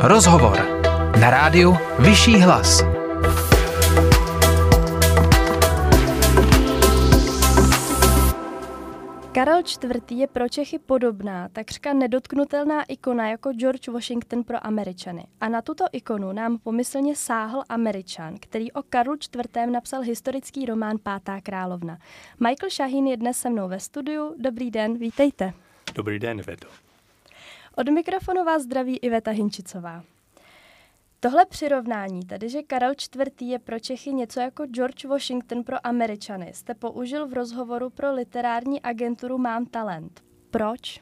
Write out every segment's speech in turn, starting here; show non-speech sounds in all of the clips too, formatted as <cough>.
Rozhovor na rádiu Vyšší hlas. Karel IV. je pro Čechy podobná, takřka nedotknutelná ikona jako George Washington pro Američany. A na tuto ikonu nám pomyslně sáhl Američan, který o Karlu IV. napsal historický román Pátá královna. Michael Shaheen je dnes se mnou ve studiu. Dobrý den, vítejte. Dobrý den, Vedo. Od mikrofonu vás zdraví Iveta Hinčicová. Tohle přirovnání, tedy že Karel IV. je pro Čechy něco jako George Washington pro Američany, jste použil v rozhovoru pro literární agenturu Mám talent. Proč?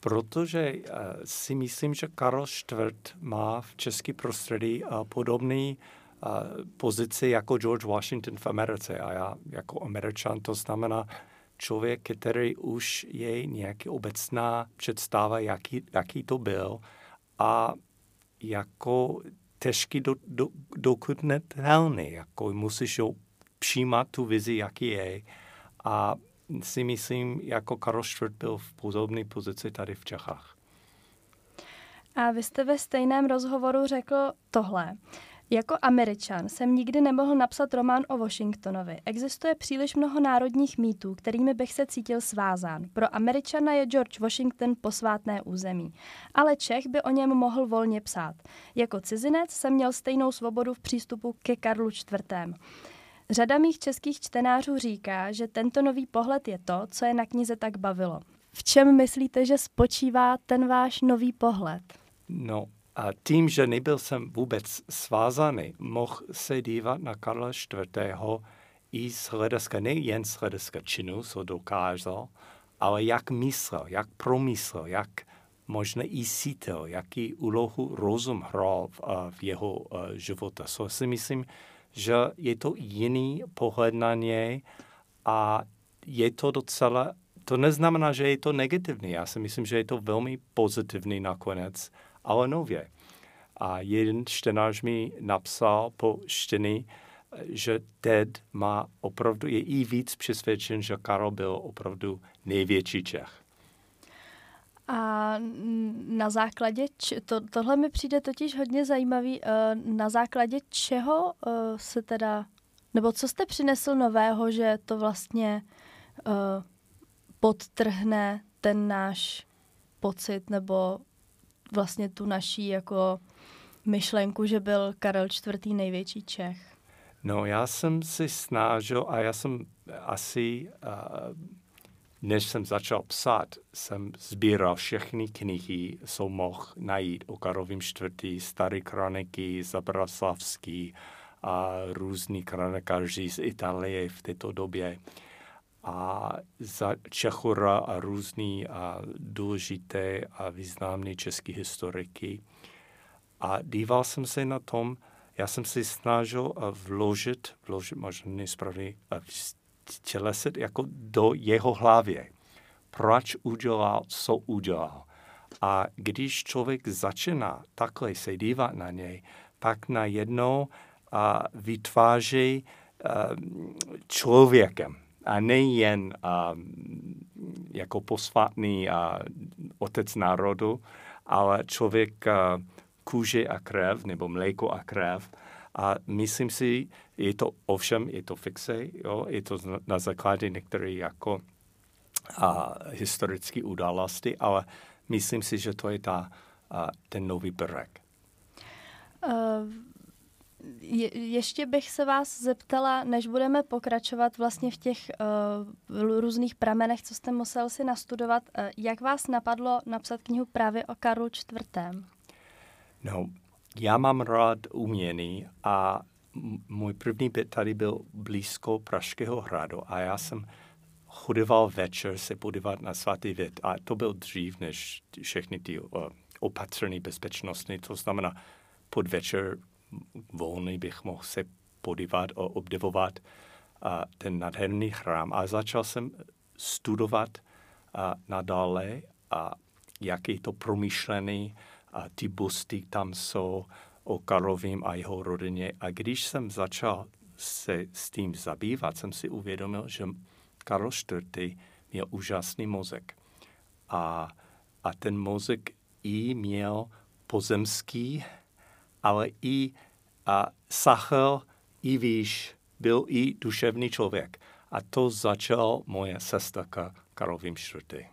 Protože uh, si myslím, že Karel IV. má v české prostředí uh, podobný uh, pozici jako George Washington v Americe. A já jako američan to znamená člověk, který už je nějaký obecná představa, jaký, jaký to byl. A jako těžký do, do, dokudnitelný, jako musíš přijímat tu vizi, jaký je. A si myslím, jako Karol IV byl v podobné pozici tady v Čechách. A vy jste ve stejném rozhovoru řekl tohle. Jako američan jsem nikdy nemohl napsat román o Washingtonovi. Existuje příliš mnoho národních mýtů, kterými bych se cítil svázán. Pro američana je George Washington posvátné území. Ale Čech by o něm mohl volně psát. Jako cizinec jsem měl stejnou svobodu v přístupu ke Karlu IV. Řada mých českých čtenářů říká, že tento nový pohled je to, co je na knize tak bavilo. V čem myslíte, že spočívá ten váš nový pohled? No, a tím, že nebyl jsem vůbec svázaný, mohl se dívat na Karla IV. i z hlediska, nejen z hlediska činu, co dokázal, ale jak myslel, jak promyslel, jak možná i cítil, jaký úlohu rozum hrál v, v jeho uh, životě. So si myslím, že je to jiný pohled na něj a je to docela, to neznamená, že je to negativní. Já si myslím, že je to velmi pozitivní nakonec nově. A jeden čtenář mi napsal po štění, že Ted má opravdu, je i víc přesvědčen, že Karol byl opravdu největší Čech. A na základě, to, tohle mi přijde totiž hodně zajímavý, eh, na základě čeho eh, se teda, nebo co jste přinesl nového, že to vlastně eh, podtrhne ten náš pocit nebo vlastně tu naší jako myšlenku, že byl Karel IV. největší Čech? No, já jsem si snažil a já jsem asi, než jsem začal psát, jsem sbíral všechny knihy, co mohl najít o Karlovým čtvrtý, staré kroniky, Zabraslavský a různí kronikáři z Itálie v této době a za Čechora a různý a důležité a významné české historiky. A díval jsem se na tom, já jsem si snažil vložit, vložit možná nesprávně, tělesit jako do jeho hlavě. Proč udělal, co udělal. A když člověk začíná takhle se dívat na něj, pak najednou a vytváří um, člověkem a nejen um, jako posvátný uh, otec národu, ale člověk uh, kůže a krev, nebo mléko a krev. A myslím si, je to ovšem, je to fixe, jo, je to na základě některých jako a, historické události, ale myslím si, že to je ta, a, ten nový brek. Uh, je, ještě bych se vás zeptala, než budeme pokračovat vlastně v těch uh, různých pramenech, co jste musel si nastudovat, uh, jak vás napadlo napsat knihu právě o Karlu IV. No, já mám rád umění a můj první byt tady byl blízko Pražského hradu a já jsem chodoval večer se podívat na svatý vid a to byl dřív než všechny ty uh, opatřené bezpečnostní, to znamená podvečer volný bych mohl se podívat a obdivovat a ten nádherný chrám. A začal jsem studovat a nadále, a jak je to promyšlený, a ty busty tam jsou o Karlovým a jeho rodině. A když jsem začal se s tím zabývat, jsem si uvědomil, že Karl IV. měl úžasný mozek. A, a ten mozek i měl pozemský, ale i a, sahl i výš, byl i duševní člověk. A to začal moje sestra Karlovým čtvrtý.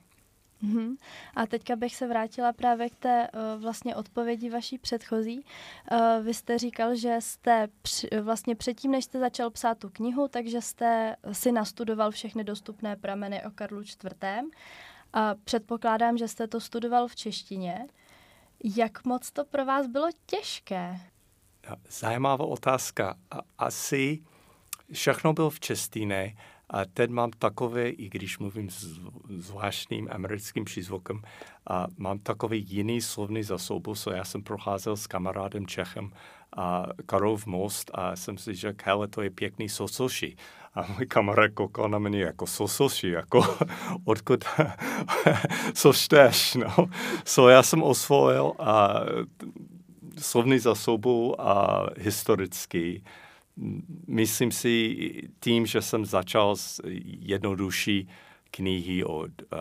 Mm-hmm. A teďka bych se vrátila právě k té uh, vlastně odpovědi vaší předchozí. Uh, vy jste říkal, že jste při, vlastně předtím, než jste začal psát tu knihu, takže jste si nastudoval všechny dostupné prameny o Karlu IV. A předpokládám, že jste to studoval v češtině. Jak moc to pro vás bylo těžké? Zajímavá otázka. Asi všechno bylo v češtině, a teď mám takové, i když mluvím s zvláštním americkým přízvukem, a mám takový jiný slovný zasobu, so já jsem procházel s kamarádem Čechem a Karov most a jsem si řekl, hele, to je pěkný sosoši. A můj kamarád koukal na mě jako sosoši, jako <laughs> odkud, <laughs> co čteš, no. So já jsem osvojil a slovný zasobu a historický. Myslím si tím, že jsem začal s jednodušší knihy od uh,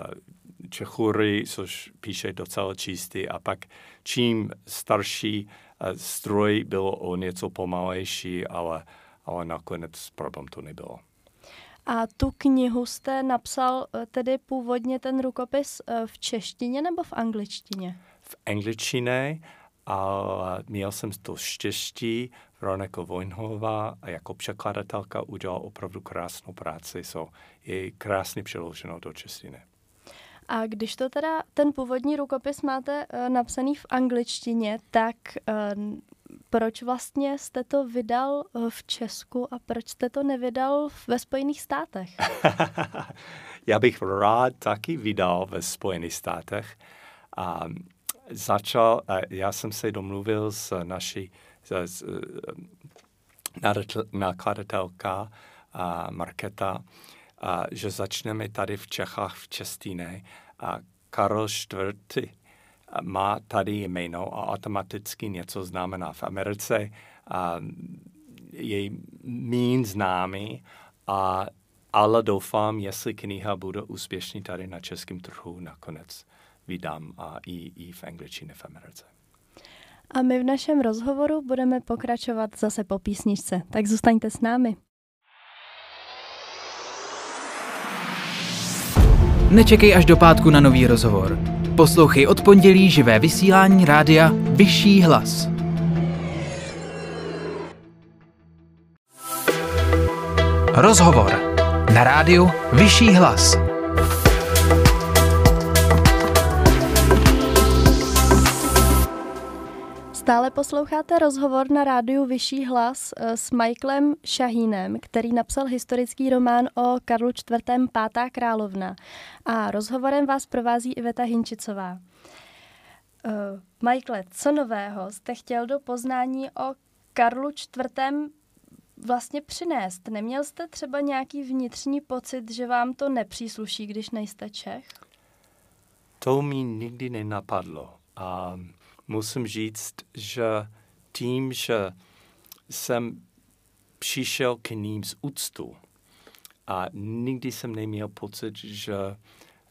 Čechury, což píše docela čistý, a pak čím starší uh, stroj bylo o něco pomalejší, ale, ale nakonec problém to nebylo. A tu knihu jste napsal eh, tedy původně ten rukopis v češtině nebo v angličtině? V angličtině, ale měl jsem to štěstí, Veronika Vojnhová jako překladatelka udělala opravdu krásnou práci, so je krásně přeloženo do češtiny. A když to teda, ten původní rukopis máte uh, napsaný v angličtině, tak uh, proč vlastně jste to vydal uh, v Česku a proč jste to nevydal ve Spojených státech? <laughs> Já bych rád taky vydal ve Spojených státech. Um, začal, uh, já jsem se domluvil s naší nakladatelka a Marketa, a že začneme tady v Čechách v Čestíne a Karel IV. Má tady jméno a automaticky něco znamená v Americe. A je méně známý a ale doufám, jestli kniha bude úspěšný tady na českém trhu, nakonec vydám a i, i v angličtině v Americe. A my v našem rozhovoru budeme pokračovat zase po písničce, tak zůstaňte s námi. Nečekej až do pátku na nový rozhovor. Poslouchej od pondělí živé vysílání rádia Vyšší hlas. Rozhovor na rádiu Vyšší hlas. Stále posloucháte rozhovor na rádiu Vyšší hlas eh, s Michaelem Šahínem, který napsal historický román o Karlu IV. Pátá královna. A rozhovorem vás provází Iveta Hinčicová. Uh, Michael, co nového jste chtěl do poznání o Karlu IV. vlastně přinést? Neměl jste třeba nějaký vnitřní pocit, že vám to nepřísluší, když nejste Čech? To mi nikdy nenapadlo. Um musím říct, že tím, že jsem přišel k ním z úctu a nikdy jsem neměl pocit, že,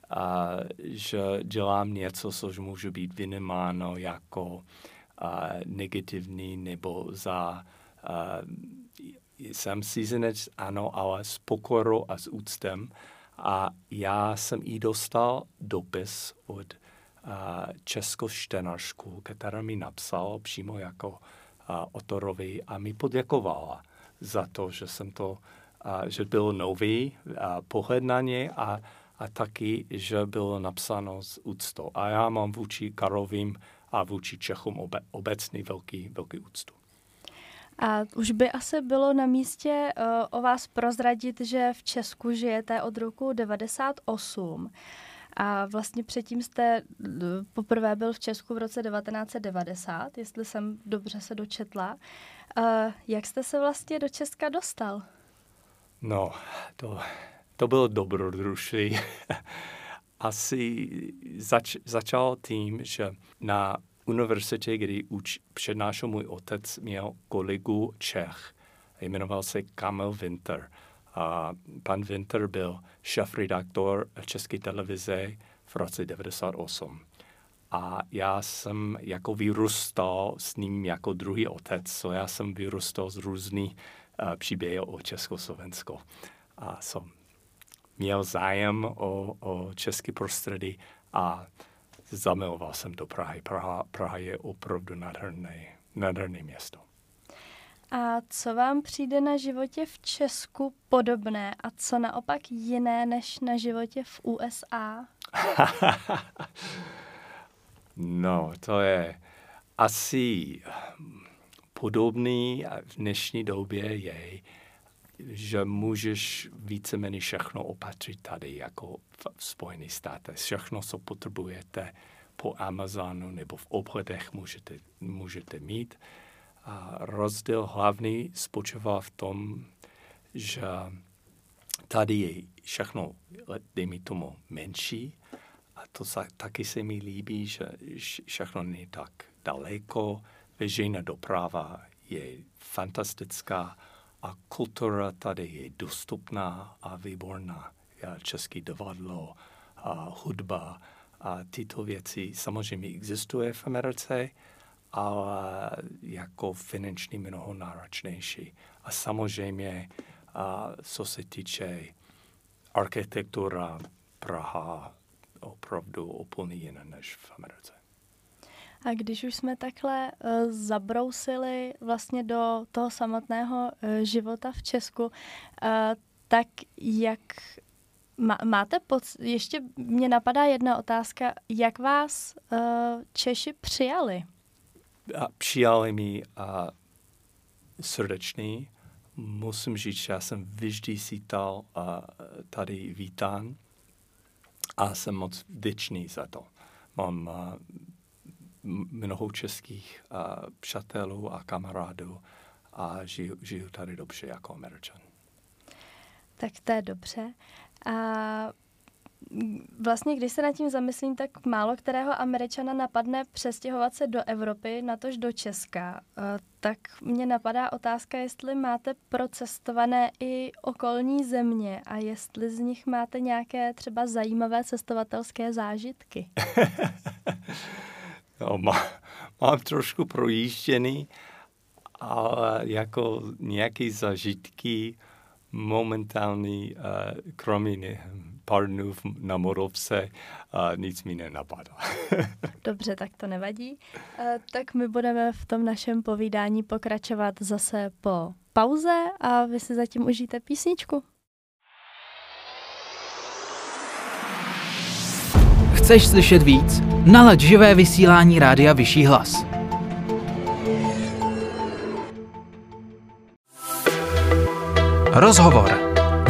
a, že dělám něco, což může být vynemáno jako a, negativní nebo za a, jsem cizinec, ano, ale s pokorou a s úctem. A já jsem i dostal dopis od českou čtenářku, která mi napsal přímo jako autorovi a mi poděkovala za to, že jsem to, že byl nový pohled na ně a, a taky, že bylo napsáno z úctou. A já mám vůči Karovým a vůči Čechům obe, obecný velký, velký úctu. A už by asi bylo na místě uh, o vás prozradit, že v Česku žijete od roku 98. A vlastně předtím jste eh, poprvé byl v Česku v roce 1990, jestli jsem dobře se dočetla. Uh, jak jste se vlastně do Česka dostal? No, to, to bylo dobrodružství. <laughs> Asi zač, začal tím, že na univerzitě, kdy uč, přednášel můj otec, měl kolegu Čech. Jmenoval se Kamil Winter. A pan Winter byl šéf-redaktor České televize v roce 98. a já jsem jako vyrůstal s ním jako druhý otec, so já jsem vyrůstal z různých uh, příběhy o Československo. A jsem měl zájem o, o český prostředí a zamiloval jsem do Prahy. Praha, Praha je opravdu nádherné město. A co vám přijde na životě v Česku podobné a co naopak jiné než na životě v USA? <laughs> no, to je asi podobný v dnešní době je, že můžeš víceméně všechno opatřit tady, jako v Spojených státech. Všechno, co potřebujete po Amazonu nebo v obchodech můžete, můžete mít. A rozdíl hlavní spočívá v tom, že tady je všechno, dejme tomu, menší. A to sa, taky se mi líbí, že všechno není tak daleko. Veřejná doprava je fantastická a kultura tady je dostupná a výborná. Český divadlo, a hudba a tyto věci samozřejmě existuje v Americe, ale jako finančně mnoho náročnější. A samozřejmě, a co se týče architektura, Praha opravdu úplně jiná než v Americe. A když už jsme takhle uh, zabrousili vlastně do toho samotného uh, života v Česku, uh, tak jak má, máte poc- ještě mě napadá jedna otázka, jak vás uh, Češi přijali? A přijali mi uh, srdečný. Musím říct, že já jsem vždy sítal uh, tady vítán a jsem moc vděčný za to. Mám uh, mnoho českých uh, přátelů a kamarádů a žiju, žiju tady dobře jako američan. Tak to je dobře. A vlastně, když se nad tím zamyslím, tak málo kterého Američana napadne přestěhovat se do Evropy, natož do Česka. Tak mě napadá otázka, jestli máte procestované i okolní země a jestli z nich máte nějaké třeba zajímavé cestovatelské zážitky. <laughs> no, má, mám trošku projížděný, ale jako nějaké zažitky momentální, uh, kromě pár dnů na Morovce, uh, nic mi nenapadá. <laughs> Dobře, tak to nevadí. Uh, tak my budeme v tom našem povídání pokračovat zase po pauze a vy si zatím užijte písničku. Chceš slyšet víc? Nalaď živé vysílání Rádia Vyšší hlas. Rozhovor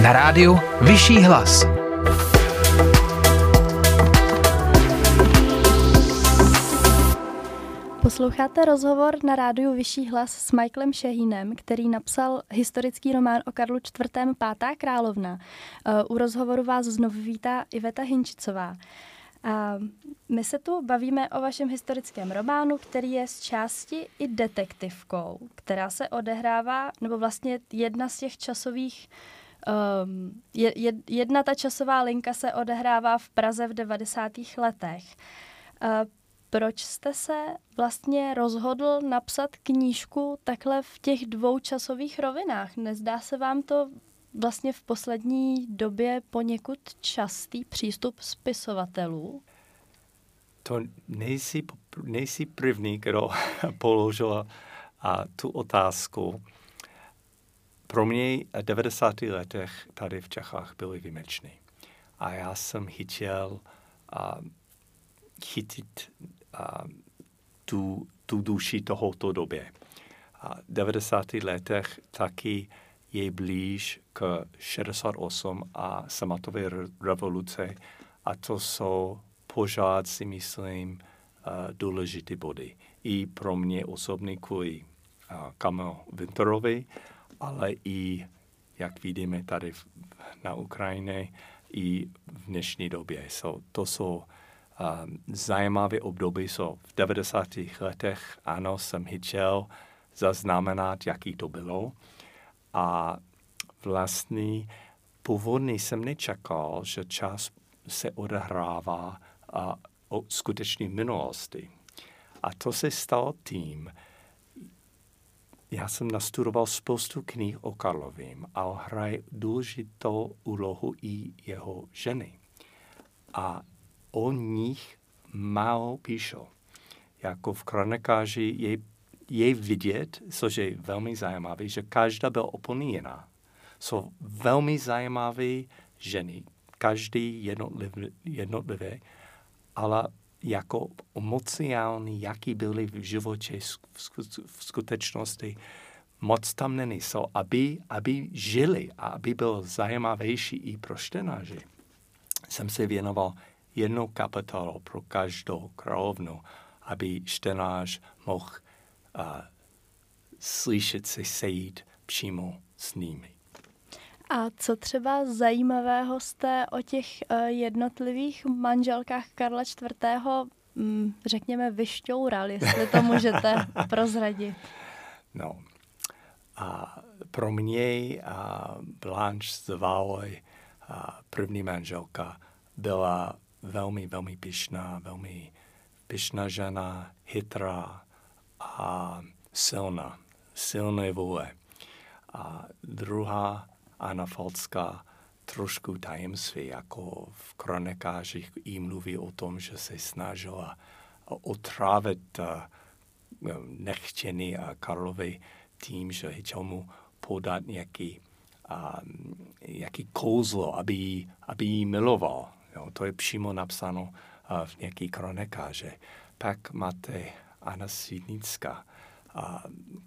na rádiu Vyšší hlas. Posloucháte rozhovor na rádiu Vyšší hlas s Michaelem Šehinem, který napsal historický román o Karlu IV. Pátá královna. Eh, u rozhovoru vás znovu vítá Iveta Hinčicová. A my se tu bavíme o vašem historickém románu, který je z části i detektivkou, která se odehrává, nebo vlastně jedna z těch časových, um, je, jedna ta časová linka se odehrává v Praze v 90. letech. Uh, proč jste se vlastně rozhodl napsat knížku takhle v těch dvou časových rovinách? Nezdá se vám to vlastně v poslední době poněkud častý přístup spisovatelů? To nejsi, nejsi první, kdo <laughs> položil a tu otázku. Pro mě 90. letech tady v Čechách byly výjimečné. A já jsem chtěl a, chytit a, tu, tu duši tohoto době. A v 90. letech taky je blíž k 68 a samatové revoluce a to jsou pořád si myslím uh, důležité body. I pro mě osobně kvůli uh, Kamil Winterovi, ale i, jak vidíme tady na Ukrajině, i v dnešní době. So, to jsou uh, zajímavé období. So, v 90. letech, ano, jsem chtěl zaznamenat, jaký to bylo a vlastně původně jsem nečekal, že čas se odehrává a o skutečné minulosti. A to se stalo tím, já jsem nastudoval spoustu knih o Karlovým a hraje důležitou úlohu i jeho ženy. A o nich málo píšou. Jako v kronikáži je, je vidět, což je velmi zajímavé, že každá byla úplně jiná. Jsou velmi zajímavé ženy, každý jednotlivý, jednotlivé, ale jako emociální, jaký byly v životě v skutečnosti, moc tam není. So, aby, aby žili a aby byl zajímavější i pro štenáři, jsem se věnoval jednou kapitolu pro každou královnu, aby štenář mohl slyšet se sejít přímo s nimi. A co třeba zajímavého jste o těch uh, jednotlivých manželkách Karla IV. Mm, řekněme vyšťoural, jestli to můžete <laughs> prozradit? No, a pro mě a Blanche z Valoy, a první manželka, byla velmi, velmi pyšná, velmi pyšná žena, chytrá a silná, silné vůle. A druhá Anna Falská trošku tajemství, jako v kronikářích jí mluví o tom, že se snažila otrávit uh, nechtěný Karlovi tím, že chtěl mu podat nějaký, um, nějaký kouzlo, aby, aby jí miloval. Jo, to je přímo napsáno v nějaký kronikáře. Pak máte Anna Svídnická, uh,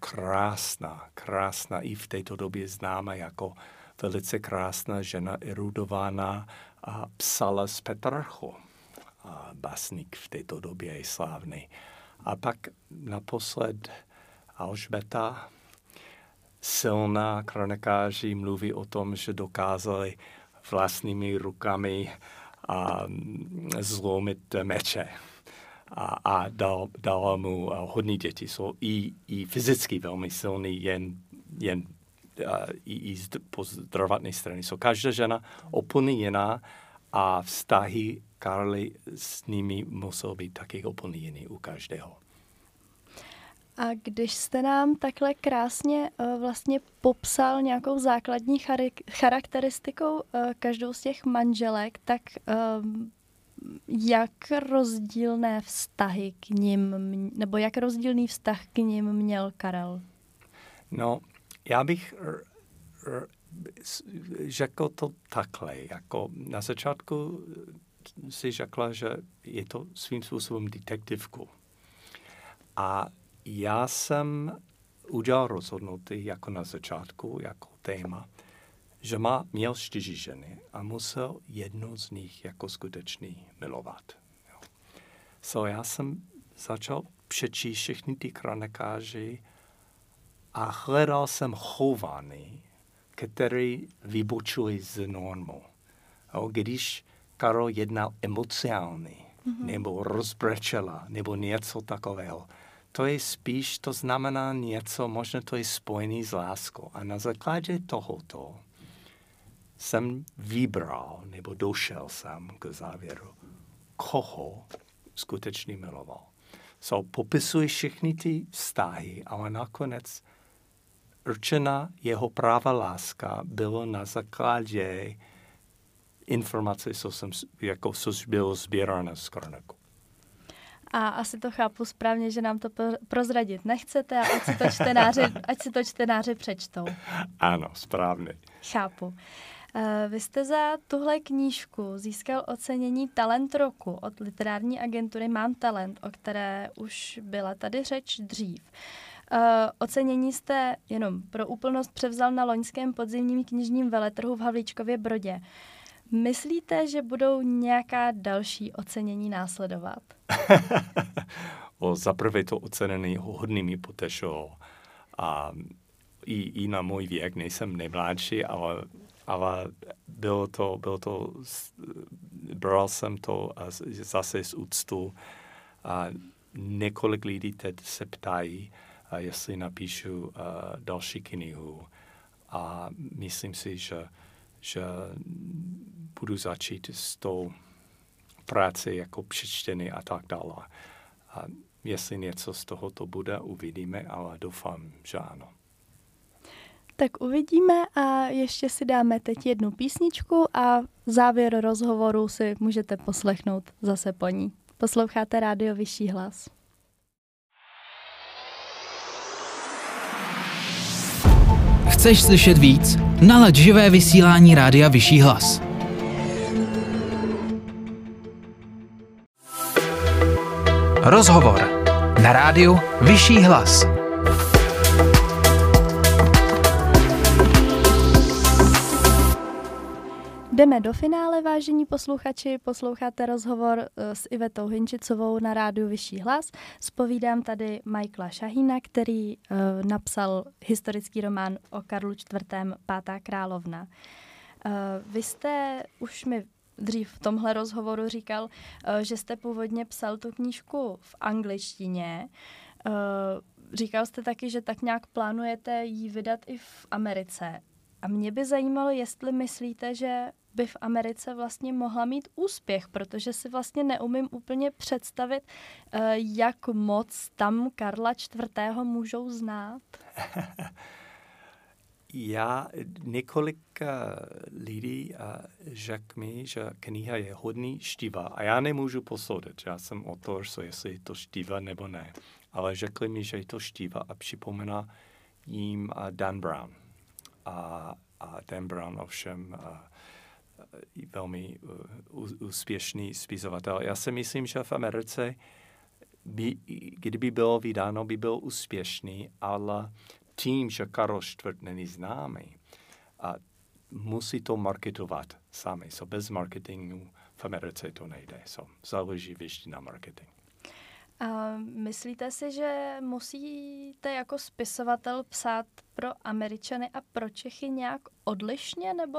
krásná, krásná, i v této době známa jako velice krásná žena, erudovaná a psala z Petrarchu. A básník v této době je slávný. A pak naposled Alžbeta, silná kronikáři mluví o tom, že dokázali vlastními rukami a zlomit meče a, a dal, dal mu hodně děti. Jsou i, i fyzicky velmi silný, jen, jen i, i po zdravotné strany. So každá žena úplně jiná a vztahy Karly s nimi musel být taky úplně jiný u každého. A když jste nám takhle krásně uh, vlastně popsal nějakou základní charakteristikou uh, každou z těch manželek, tak uh, jak rozdílné vztahy k ním, nebo jak rozdílný vztah k ním měl Karel? No, já bych řekl to takhle, jako na začátku si řekla, že je to svým způsobem detektivku. A já jsem udělal rozhodnutí jako na začátku, jako téma, že má, měl čtyři ženy a musel jednu z nich jako skutečný milovat. Jo. So já jsem začal přečíst všechny ty kronikáři, a hledal jsem chování, který vybočuje z normu. O, když Karol jednal emocionálně, mm-hmm. nebo rozbrečela, nebo něco takového, to je spíš, to znamená něco, možná to je spojený s láskou. A na základě tohoto jsem vybral, nebo došel jsem k závěru, koho skutečně miloval. So, popisuji všechny ty vztahy, ale nakonec určena jeho práva láska bylo na základě informace, co jsem, jako což bylo sbíráno z kroniku. A asi to chápu správně, že nám to prozradit nechcete a ať si to čtenáři, <laughs> ať si to čtenáři přečtou. Ano, správně. Chápu. Eh, vy jste za tuhle knížku získal ocenění Talent roku od literární agentury Mám talent, o které už byla tady řeč dřív. Uh, ocenění jste jenom pro úplnost převzal na loňském podzimním knižním veletrhu v Havlíčkově Brodě. Myslíte, že budou nějaká další ocenění následovat? <laughs> o, za prvé to ocenění hodně mi potešilo. A i, i na můj věk nejsem nejmladší, ale, ale bylo to, bylo to, bral jsem to zase z úctu. A několik lidí teď se ptají, jestli napíšu další knihu. A myslím si, že, že budu začít s tou práce jako přečteny a tak dále. A jestli něco z toho to bude, uvidíme, ale doufám, že ano. Tak uvidíme a ještě si dáme teď jednu písničku a závěr rozhovoru si můžete poslechnout zase po ní. Posloucháte rádio Vyšší hlas. Chceš slyšet víc? Nalaď živé vysílání Rádia Vyšší hlas. Rozhovor na rádiu Vyšší hlas. Jdeme do finále, vážení posluchači. Posloucháte rozhovor eh, s Ivetou Hinčicovou na rádiu Vyšší hlas. Spovídám tady Michaela Šahína, který uh, napsal historický román o Karlu IV. Pátá královna. Uh, vy jste už mi dřív v tomhle rozhovoru říkal, uh, že jste původně psal tu knížku v angličtině. Říkal jste taky, že tak nějak plánujete ji vydat i v Americe. A mě by zajímalo, jestli myslíte, že by v Americe vlastně mohla mít úspěch, protože si vlastně neumím úplně představit, eh, jak moc tam Karla IV. můžou znát. <laughs> Já několik uh, lidí řekl mi, že kniha je hodný štíva a já nemůžu posoudit. Já jsem autor, so jestli je to štíva nebo ne. Ale řekli mi, že je to štíva a připomíná jim uh, Dan Brown. A, a Dan Brown ovšem velmi uh, úspěšný spisovatel. Já si myslím, že v Americe, by, kdyby bylo vydáno, by byl úspěšný, ale tím, že Karol IV. není známý, a musí to marketovat sami. So bez marketingu v Americe to nejde. So záleží vždy na marketing. A myslíte si, že musíte jako spisovatel psát pro Američany a pro Čechy nějak odlišně, nebo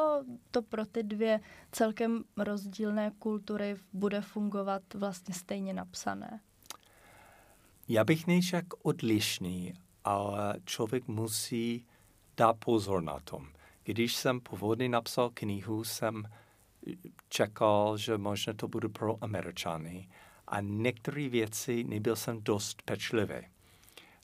to pro ty dvě celkem rozdílné kultury bude fungovat vlastně stejně napsané? Já bych neřekl odlišný, ale člověk musí dát pozor na tom. Když jsem původně napsal knihu, jsem čekal, že možná to bude pro Američany a některé věci nebyl jsem dost pečlivý.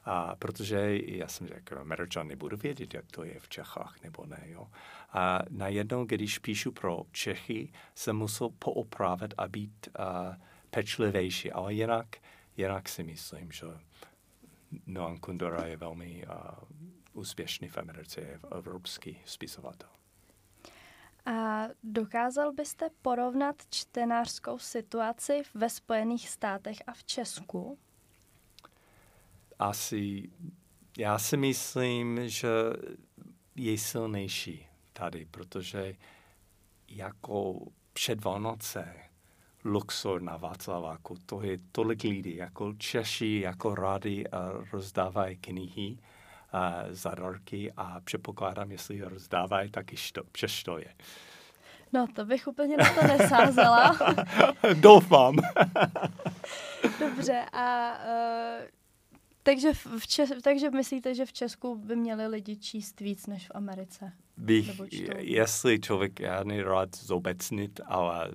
A protože já jsem řekl, Američan nebudu vědět, jak to je v Čechách nebo ne. Jo. A najednou, když píšu pro Čechy, jsem musel poopravit a být uh, pečlivější. Ale jinak, jinak si myslím, že Noam Kundera je velmi uh, úspěšný v Americe, je evropský spisovatel. A dokázal byste porovnat čtenářskou situaci ve Spojených státech a v Česku? Asi, já si myslím, že je silnější tady, protože jako před Vánoce Luxor na Václaváku, to je tolik lidí, jako Češi, jako rádi rozdávají knihy zadarky a předpokládám, jestli je rozdávají, tak i to, přež to je. No, to bych úplně na to nesázela. <laughs> Doufám. <laughs> Dobře, a uh, takže, v Čes, takže myslíte, že v Česku by měli lidi číst víc než v Americe? Bych, jestli člověk, já rád zobecnit, ale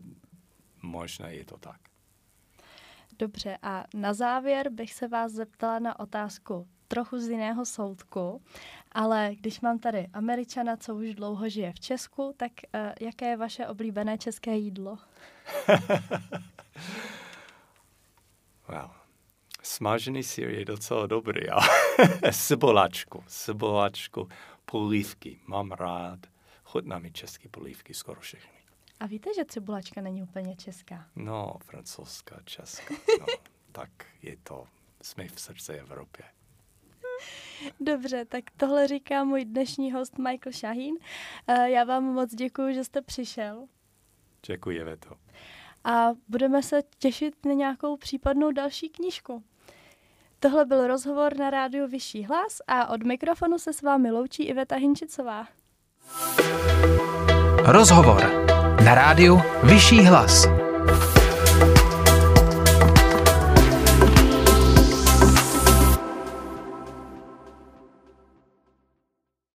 možná je to tak. Dobře, a na závěr bych se vás zeptala na otázku trochu z jiného soudku, ale když mám tady Američana, co už dlouho žije v Česku, tak uh, jaké je vaše oblíbené české jídlo? <laughs> well, smažený sír je docela dobrý, ale <laughs> seboláčku, seboláčku, polívky, mám rád, chutná mi české polívky skoro všechny. A víte, že cibulačka není úplně česká? No, francouzská, česká. No, <laughs> tak je to, jsme v srdci Evropě. Dobře, tak tohle říká můj dnešní host Michael Shaheen. Eh, já vám moc děkuji, že jste přišel. Děkuji, Veto. A budeme se těšit na nějakou případnou další knížku. Tohle byl rozhovor na rádiu Vyšší hlas a od mikrofonu se s vámi loučí Iveta Hinčicová. Rozhovor na rádiu Vyšší hlas.